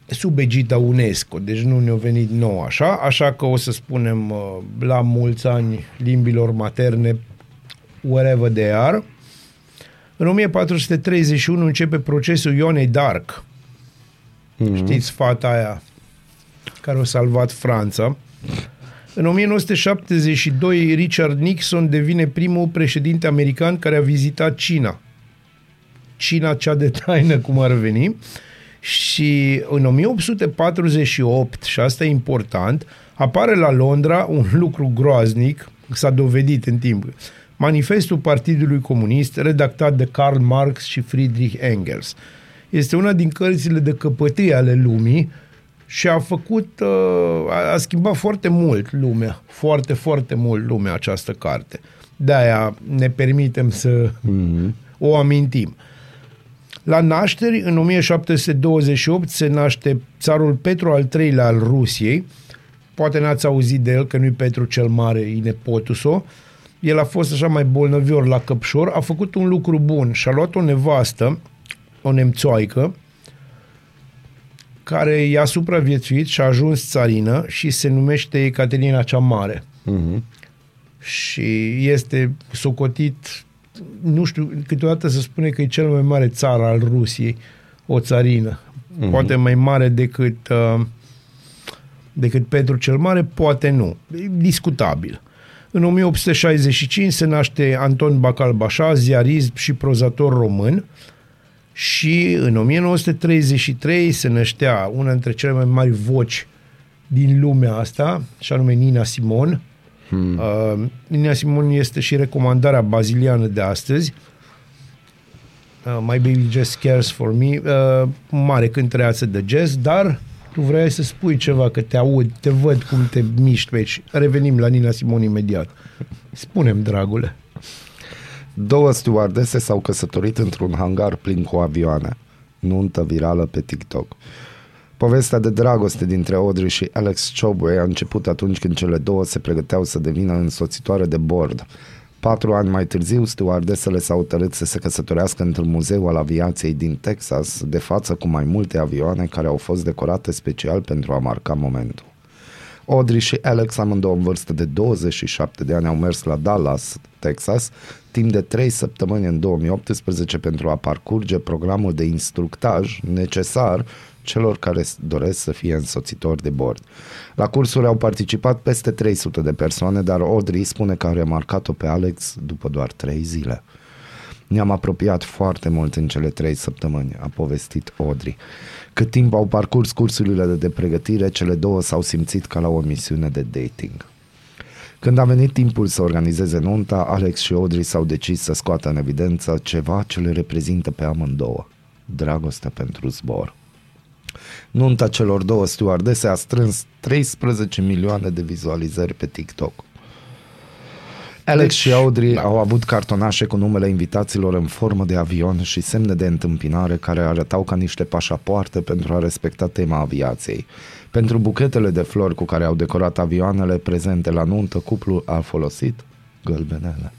sub egida UNESCO, deci nu ne-a venit nou așa, așa că o să spunem uh, la mulți ani limbilor materne, wherever they are. În 1431 începe procesul Ionei Dark. Mm-hmm. Știți fata aia care a salvat Franța. În 1972, Richard Nixon devine primul președinte american care a vizitat China. China cea de taină, cum ar veni. Și în 1848, și asta e important, apare la Londra un lucru groaznic, s-a dovedit în timp. Manifestul Partidului Comunist, redactat de Karl Marx și Friedrich Engels. Este una din cărțile de căpătâi ale lumii și a făcut, uh, a, a schimbat foarte mult lumea, foarte, foarte mult lumea această carte. De-aia ne permitem să mm-hmm. o amintim. La nașteri, în 1728, se naște țarul Petru al III-lea al Rusiei. Poate n-ați auzit de el, că nu-i Petru cel Mare, e nepotul său. El a fost așa mai bolnăvior la căpșor, a făcut un lucru bun și a luat o nevastă, o nemțoaică, care i-a supraviețuit și a ajuns țarină și se numește Ecaterina cea Mare. Mhm. Și este socotit, nu știu, câteodată se spune că e cel mai mare țară al Rusiei, o țarină. Mhm. Poate mai mare decât, uh, decât Petru cel Mare, poate nu. E discutabil. În 1865 se naște Anton Bacalbașa, ziarist și prozator român și în 1933 se năștea una dintre cele mai mari voci din lumea asta, și anume Nina Simon. Hmm. Uh, Nina Simon este și recomandarea baziliană de astăzi. Uh, My Baby Just Cares For Me, uh, mare cântăreață de jazz, dar tu vrei să spui ceva, că te aud, te văd cum te miști pe aici. Revenim la Nina Simon imediat. Spunem, dragule. Două stewardese s-au căsătorit într-un hangar plin cu avioane. Nuntă virală pe TikTok. Povestea de dragoste dintre Audrey și Alex Chobway a început atunci când cele două se pregăteau să devină însoțitoare de bord. Patru ani mai târziu, stewardesele s-au hotărât să se căsătorească într-un muzeu al aviației din Texas, de față cu mai multe avioane care au fost decorate special pentru a marca momentul. Audrey și Alex, amândouă în vârstă de 27 de ani, au mers la Dallas, Texas, timp de 3 săptămâni în 2018 pentru a parcurge programul de instructaj necesar celor care s- doresc să fie însoțitori de bord. La cursuri au participat peste 300 de persoane, dar Audrey spune că a remarcat-o pe Alex după doar 3 zile. Ne-am apropiat foarte mult în cele trei săptămâni, a povestit Audrey. Cât timp au parcurs cursurile de, de pregătire, cele două s-au simțit ca la o misiune de dating. Când a venit timpul să organizeze nunta, Alex și Audrey s-au decis să scoată în evidență ceva ce le reprezintă pe amândouă. Dragostea pentru zbor. Nunta celor două stewardese a strâns 13 milioane de vizualizări pe TikTok. Alex deci, și Audrey au avut cartonașe cu numele invitaților în formă de avion și semne de întâmpinare care arătau ca niște pașapoarte pentru a respecta tema aviației. Pentru buchetele de flori cu care au decorat avioanele prezente la nuntă, cuplul a folosit gălbenele.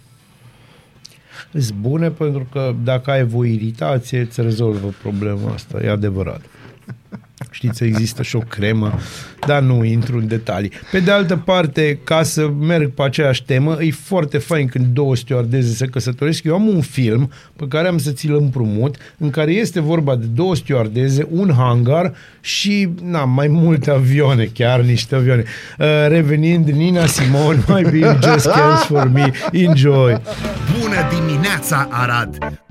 Sunt bune pentru că dacă ai o iritație, îți rezolvă problema asta, e adevărat. Știți, există și o cremă, dar nu intru în detalii. Pe de altă parte, ca să merg pe aceeași temă, e foarte fain când două stewardeze se căsătoresc. Eu am un film pe care am să ți-l împrumut, în care este vorba de două stewardeze, un hangar și na, mai multe avioane, chiar niște avioane. Uh, revenind, Nina Simone, My Baby Just Cares For Me, enjoy! Bună dimineața, Arad!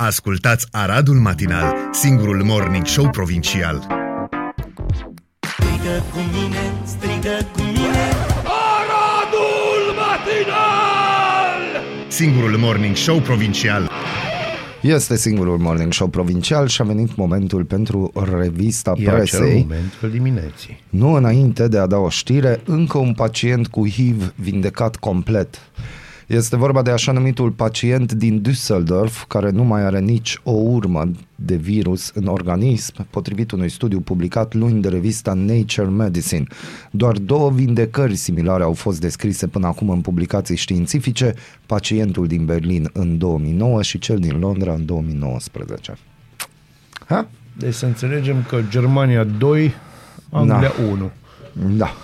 Ascultați Aradul Matinal, singurul morning show provincial. Strigă cu mine, strigă cu mine Singurul morning show provincial. Este singurul morning show provincial și a venit momentul pentru revista E acel presei. moment al dimineții. Nu înainte de a da o știre, încă un pacient cu HIV vindecat complet. Este vorba de așa numitul pacient din Düsseldorf, care nu mai are nici o urmă de virus în organism, potrivit unui studiu publicat luni de revista Nature Medicine. Doar două vindecări similare au fost descrise până acum în publicații științifice, pacientul din Berlin în 2009 și cel din Londra în 2019. Ha? Deci să înțelegem că Germania 2, Anglia 1. Da.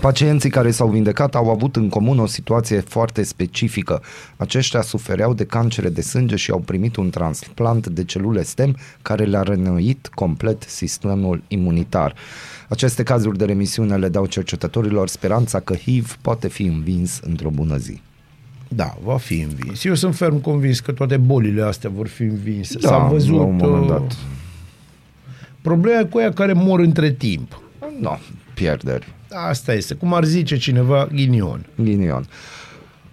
Pacienții care s-au vindecat au avut în comun o situație foarte specifică. Aceștia sufereau de cancere de sânge și au primit un transplant de celule stem care le-a rănăit complet sistemul imunitar. Aceste cazuri de remisiune le dau cercetătorilor speranța că HIV poate fi învins într-o bună zi. Da, va fi învins. Eu sunt ferm convins că toate bolile astea vor fi învinse. Da, S-a la văzut... un moment uh, dat. Problema e cu aia care mor între timp. No, pierderi. Asta este. Cum ar zice cineva, ghinion. Ghinion.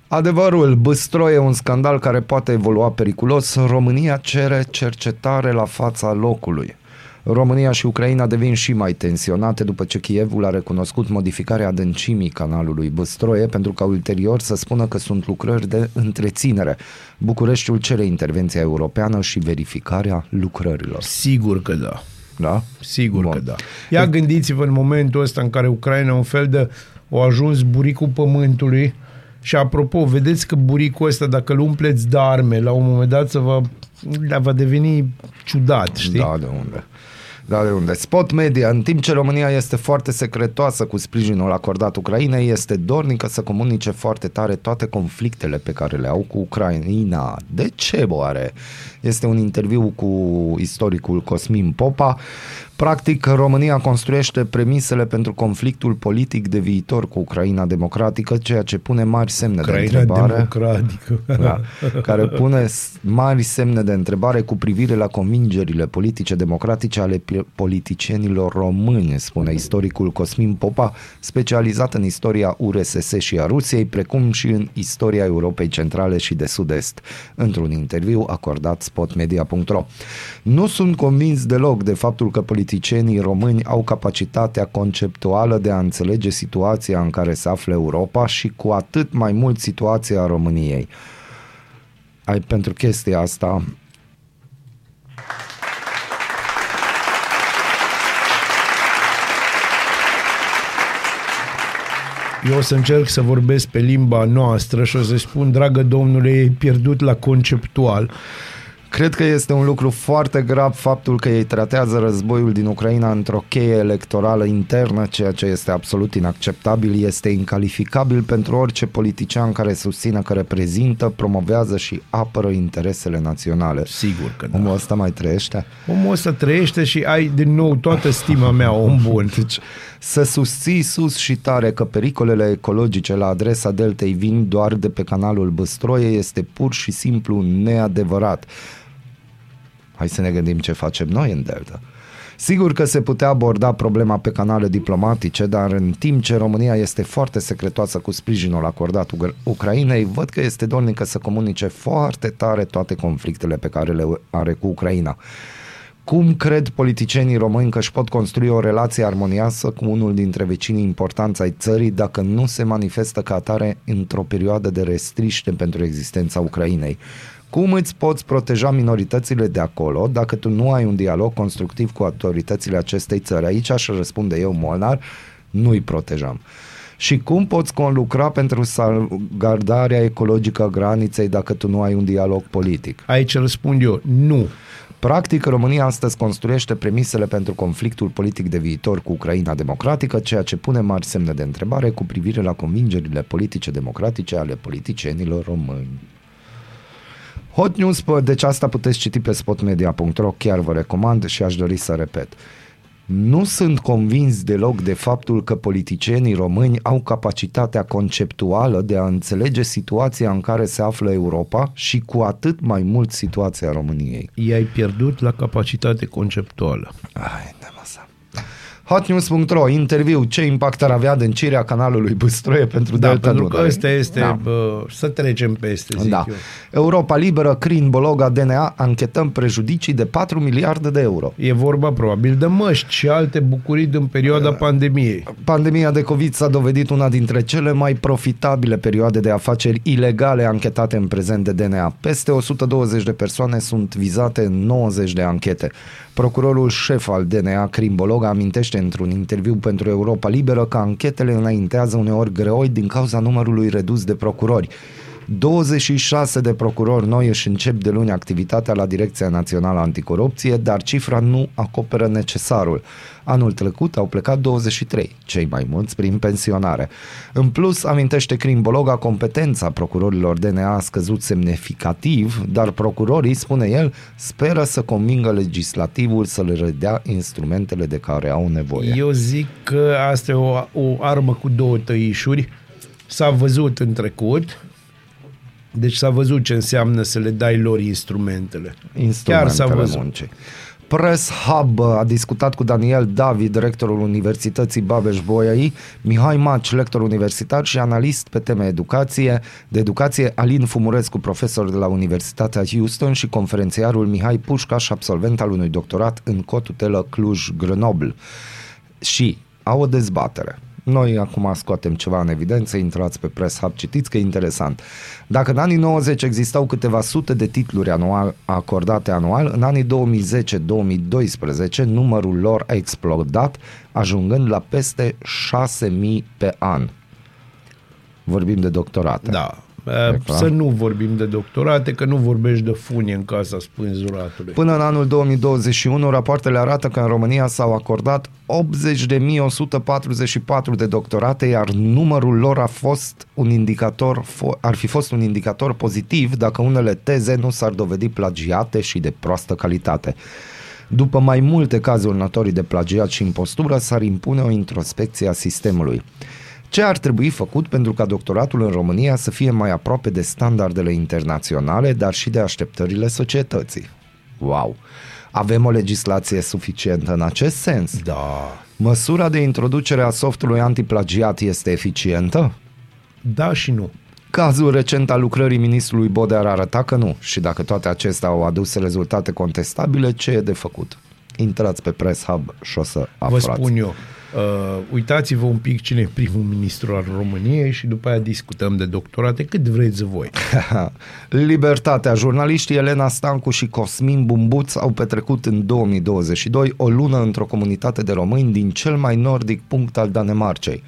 Adevărul, Băstroi e un scandal care poate evolua periculos. România cere cercetare la fața locului. România și Ucraina devin și mai tensionate după ce Kievul a recunoscut modificarea adâncimii canalului Băstroie pentru ca ulterior să spună că sunt lucrări de întreținere. Bucureștiul cere intervenția europeană și verificarea lucrărilor. Sigur că da. Da? Sigur Bun. că da. Ia gândiți-vă în momentul ăsta în care Ucraina e un fel de o ajuns buricul pământului și apropo, vedeți că buricul ăsta, dacă îl umpleți de arme, la un moment dat să va, da, va deveni ciudat, știi? Da, de unde? Da, de unde? Spot Media, în timp ce România este foarte secretoasă cu sprijinul acordat Ucrainei, este dornică să comunice foarte tare toate conflictele pe care le au cu Ucraina. De ce, oare? Este un interviu cu istoricul Cosmin Popa. Practic, România construiește premisele pentru conflictul politic de viitor cu Ucraina democratică, ceea ce pune mari semne de Ucraina întrebare. democratică. Da, care pune s- mari semne de întrebare cu privire la convingerile politice democratice ale pi- politicienilor români, spune istoricul Cosmin Popa, specializat în istoria URSS și a Rusiei, precum și în istoria Europei Centrale și de Sud-Est, într-un interviu acordat spotmedia.ro. Nu sunt convins deloc de faptul că politicienii români au capacitatea conceptuală de a înțelege situația în care se află Europa și cu atât mai mult situația României. Ai pentru chestia asta Eu o să încerc să vorbesc pe limba noastră și o să spun, dragă domnule, e pierdut la conceptual. Cred că este un lucru foarte grav faptul că ei tratează războiul din Ucraina într-o cheie electorală internă, ceea ce este absolut inacceptabil, este incalificabil pentru orice politician care susține că reprezintă, promovează și apără interesele naționale. Sigur că da. Omul ăsta mai trăiește? Omul ăsta trăiește și ai din nou toată stima mea, om bun. Deci, să susții sus și tare că pericolele ecologice la adresa deltei vin doar de pe canalul Băstroie este pur și simplu neadevărat. Hai să ne gândim ce facem noi în delta. Sigur că se putea aborda problema pe canale diplomatice, dar în timp ce România este foarte secretoasă cu sprijinul acordat Ucra- Ucrainei, văd că este dornică să comunice foarte tare toate conflictele pe care le are cu Ucraina. Cum cred politicienii români că își pot construi o relație armonioasă cu unul dintre vecinii importanți ai țării dacă nu se manifestă ca atare într-o perioadă de restriște pentru existența Ucrainei? Cum îți poți proteja minoritățile de acolo dacă tu nu ai un dialog constructiv cu autoritățile acestei țări? Aici aș răspunde eu, Molnar, nu-i protejăm. Și cum poți conlucra pentru salvgardarea ecologică a graniței dacă tu nu ai un dialog politic? Aici răspund eu, nu. Practic, România astăzi construiește premisele pentru conflictul politic de viitor cu Ucraina democratică, ceea ce pune mari semne de întrebare cu privire la convingerile politice democratice ale politicienilor români. Hot News, pă, deci asta puteți citi pe spotmedia.ro, chiar vă recomand și aș dori să repet. Nu sunt convins deloc de faptul că politicienii români au capacitatea conceptuală de a înțelege situația în care se află Europa și cu atât mai mult situația României. I-ai pierdut la capacitate conceptuală. Ai, de masa. Hotnews.ro, interviu, ce impact ar avea adâncirea canalului Băstroie pentru Da, Delta pentru că Dunăre? ăsta este, Da. bă, să trecem peste, zic Da. eu. Europa Liberă, Crin, Bologa, DNA, anchetăm prejudicii de 4 miliarde de euro. E vorba probabil de măști și alte bucurii din perioada Da. pandemiei. Pandemia de COVID s-a dovedit una dintre cele mai profitabile perioade de afaceri ilegale anchetate în prezent de DNA. Peste 120 de persoane sunt vizate în 90 de anchete. Procurorul șef al DNA, Crimbolog, amintește într-un interviu pentru Europa Liberă că anchetele înaintează uneori greoi din cauza numărului redus de procurori. 26 de procurori noi își încep de luni activitatea la Direcția Națională Anticorupție, dar cifra nu acoperă necesarul. Anul trecut au plecat 23, cei mai mulți prin pensionare. În plus, amintește crimbologa, competența procurorilor DNA a scăzut semnificativ, dar procurorii, spune el, speră să convingă legislativul să le redea instrumentele de care au nevoie. Eu zic că asta e o, o armă cu două tăișuri. S-a văzut în trecut, deci s-a văzut ce înseamnă să le dai lor instrumentele. Chiar instrumentele s-a văzut. muncii. Press Hub a discutat cu Daniel David, directorul Universității Babeș-Bolyai, Mihai Maci, lector universitar și analist pe teme educație, de educație, Alin Fumurescu, profesor de la Universitatea Houston și conferențiarul Mihai Pușcaș, absolvent al unui doctorat în cotutelă Cluj-Grenoble. Și au o dezbatere. Noi acum scoatem ceva în evidență, intrați pe Press Hub, citiți că e interesant. Dacă în anii 90 existau câteva sute de titluri anual, acordate anual, în anii 2010-2012 numărul lor a explodat, ajungând la peste 6.000 pe an. Vorbim de doctorate. Da. Clar. Să nu vorbim de doctorate, că nu vorbești de funie în casa spânzuratului. Până în anul 2021, rapoartele arată că în România s-au acordat 80.144 de doctorate, iar numărul lor a fost un indicator, fo- ar fi fost un indicator pozitiv dacă unele teze nu s-ar dovedi plagiate și de proastă calitate. După mai multe cazuri notorii de plagiat și impostură, s-ar impune o introspecție a sistemului. Ce ar trebui făcut pentru ca doctoratul în România să fie mai aproape de standardele internaționale, dar și de așteptările societății? Wow! Avem o legislație suficientă în acest sens? Da. Măsura de introducere a softului antiplagiat este eficientă? Da și nu. Cazul recent al lucrării ministrului Bodea ar arăta că nu și dacă toate acestea au adus rezultate contestabile, ce e de făcut? Intrați pe Press Hub și o să Vă aflați. spun eu, uh, uitați-vă un pic cine e primul ministru al României și după aia discutăm de doctorate cât vreți voi. Libertatea. Jurnaliștii Elena Stancu și Cosmin Bumbuț au petrecut în 2022 o lună într-o comunitate de români din cel mai nordic punct al Danemarcei.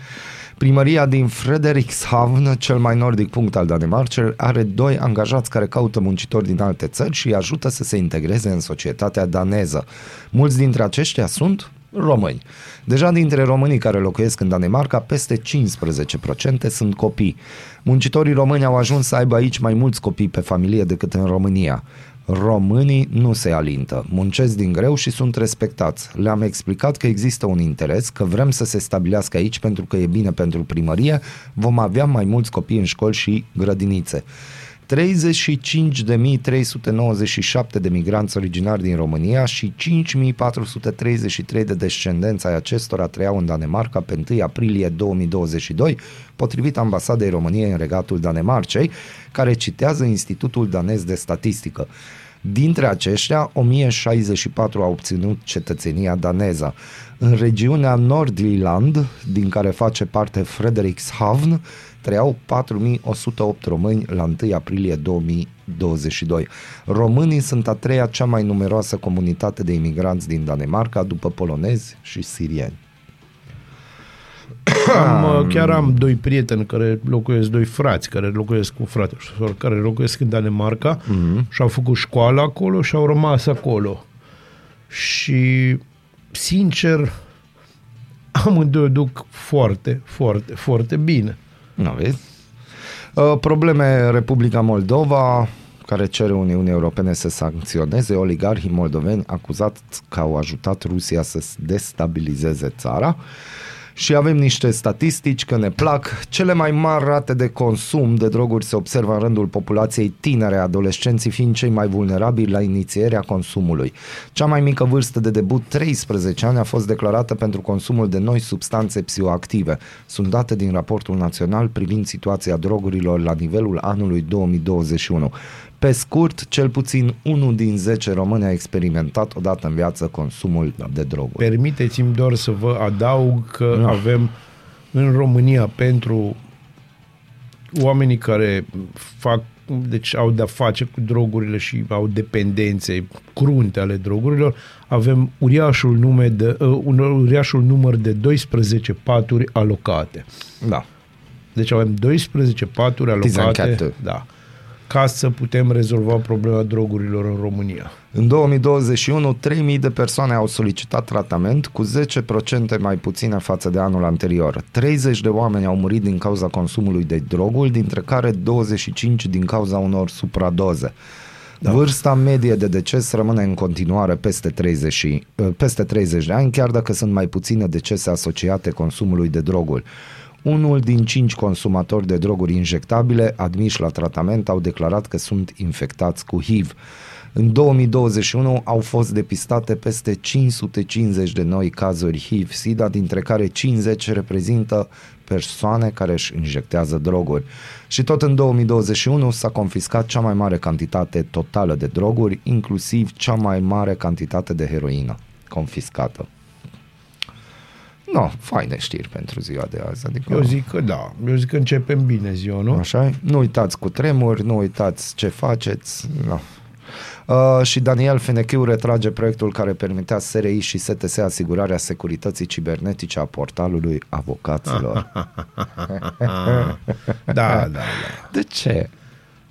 Primăria din Frederikshavn, cel mai nordic punct al Danemarcei, are doi angajați care caută muncitori din alte țări și îi ajută să se integreze în societatea daneză. Mulți dintre aceștia sunt români. Deja dintre românii care locuiesc în Danemarca, peste 15% sunt copii. Muncitorii români au ajuns să aibă aici mai mulți copii pe familie decât în România. Românii nu se alintă, muncesc din greu și sunt respectați. Le-am explicat că există un interes, că vrem să se stabilească aici pentru că e bine pentru primărie, vom avea mai mulți copii în școli și grădinițe. 35.397 de migranți originari din România și 5.433 de descendenți ai acestora trăiau în Danemarca pe 1 aprilie 2022, potrivit ambasadei României în regatul Danemarcei, care citează Institutul Danez de Statistică. Dintre aceștia, 1064 au obținut cetățenia daneză. În regiunea Nordjylland, din care face parte Frederikshavn, trăiau 4108 români la 1 aprilie 2022. Românii sunt a treia cea mai numeroasă comunitate de imigranți din Danemarca, după polonezi și sirieni. Am, uh, chiar am doi prieteni care locuiesc, doi frați care locuiesc cu frate și soră, care locuiesc în Danemarca mm-hmm. și au făcut școală acolo și au rămas acolo. Și, sincer, amândoi o duc foarte, foarte, foarte bine. Nu vezi? Uh, Probleme Republica Moldova, care cere Uniunii Europene să sancționeze oligarhii moldoveni acuzați că au ajutat Rusia să destabilizeze țara. Și avem niște statistici că ne plac. Cele mai mari rate de consum de droguri se observă în rândul populației tinere, adolescenții fiind cei mai vulnerabili la inițierea consumului. Cea mai mică vârstă de debut, 13 ani, a fost declarată pentru consumul de noi substanțe psihoactive. Sunt date din raportul național privind situația drogurilor la nivelul anului 2021. Pe scurt, cel puțin unul din 10 români a experimentat odată în viață consumul de droguri. Permiteți-mi doar să vă adaug că Da. avem în România pentru oamenii care fac deci au de-a face cu drogurile și au dependențe crunte ale drogurilor, avem uriașul, nume de, uh, un uriașul număr de 12 paturi alocate. Da. Deci avem 12 paturi Tizen alocate Cat. da, ca să putem rezolva problema drogurilor în România. În 2021, 3000 de persoane au solicitat tratament, cu 10% mai puține față de anul anterior. 30 de oameni au murit din cauza consumului de droguri, dintre care 25 din cauza unor supradoze. Da. Vârsta medie de deces rămâne în continuare peste 30, și, uh, peste 30 de ani, chiar dacă sunt mai puține decese asociate consumului de droguri. Unul din cinci consumatori de droguri injectabile admiși la tratament au declarat că sunt infectați cu HIV. În 2021 au fost depistate peste 550 de noi cazuri HIV-SIDA, dintre care 50 reprezintă persoane care își injectează droguri. Și tot în 2021 s-a confiscat cea mai mare cantitate totală de droguri, inclusiv cea mai mare cantitate de heroină confiscată. No, faine știri pentru ziua de azi. Adică, Eu zic că da, eu zic că începem bine ziua, nu? Așa Nu uitați cu tremuri, nu uitați ce faceți. No. Uh, și Daniel Fenechiu retrage proiectul care permitea SRI și STS asigurarea securității cibernetice a portalului avocaților. Da, da, da. De ce?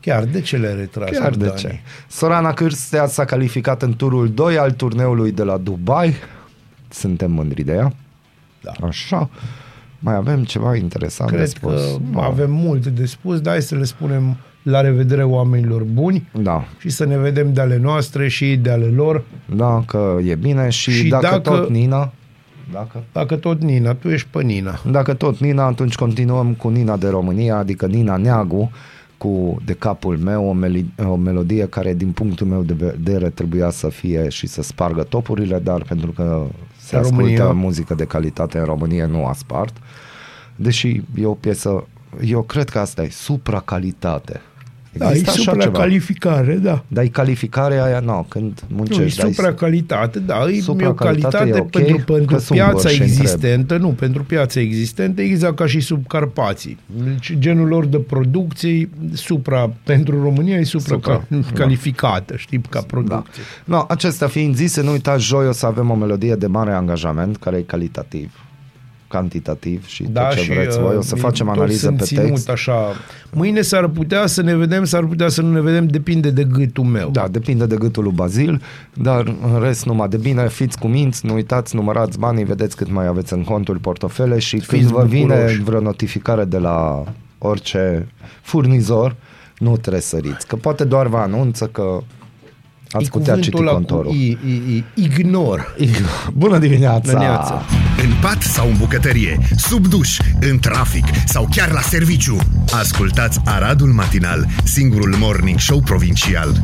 Chiar de ce le retras? Chiar de Dani? ce? Sorana Cârstea s-a calificat în turul 2 al turneului de la Dubai. Suntem mândri de ea. Da. Așa. Mai avem ceva interesant de Cred spus. că Da. avem multe de spus, dar hai să le spunem la revedere oamenilor buni Da, și să ne vedem de ale noastre și de ale lor. da, că e bine și, Și dacă, dacă- tot Nina, dacă, Dacă tot Nina, tu ești pe Nina. dacă tot Nina, atunci continuăm cu Nina de România, adică Nina Neagu, cu De capul meu, o, meli- o melodie care din punctul meu de vedere trebuia să fie și să spargă topurile, dar pentru că se În ascultă România. muzică de calitate în România, nu a spart. Deși e o piesă, eu cred că asta e supracalitate. Da, e supracalificare, da. Dar e calificarea aia, nu, când Nu, e muncești. dai- supracalitate, da, e, e o Supracalitate calitate e ok, pentru, că pentru sunt piața bărși, întreb. existentă, nu, pentru piața existentă, exact ca și sub Carpații. Deci genul lor de producție, supra, pentru România e Supra, supracalificată, știi, ca Da. producție. No, acestea fiind zise, nu uitați, joi o să avem o melodie de mare angajament, care e calitativ, cantitativ și Da, tot ce și vreți voi. O să uh, facem toți analiză sunt pe ținut text. Așa. Mâine s-ar putea să ne vedem, s-ar putea să nu ne vedem, depinde de gâtul meu. Da, depinde de gâtul lui Bazil, dar în rest numai de bine, fiți cu minți, nu uitați, numărați banii, vedeți cât mai aveți în conturi portofele și când Fiți vă vine bucuroși. vreo notificare de la orice furnizor, nu trebuie să săriți, că poate doar vă anunță că ați E putea citi cuvântul ăla cu contorul. I, I, I, ignor. Bună dimineața! Dimineața. În pat sau în bucătărie, sub duș, în trafic sau chiar la serviciu. Ascultați Aradul Matinal, singurul morning show provincial.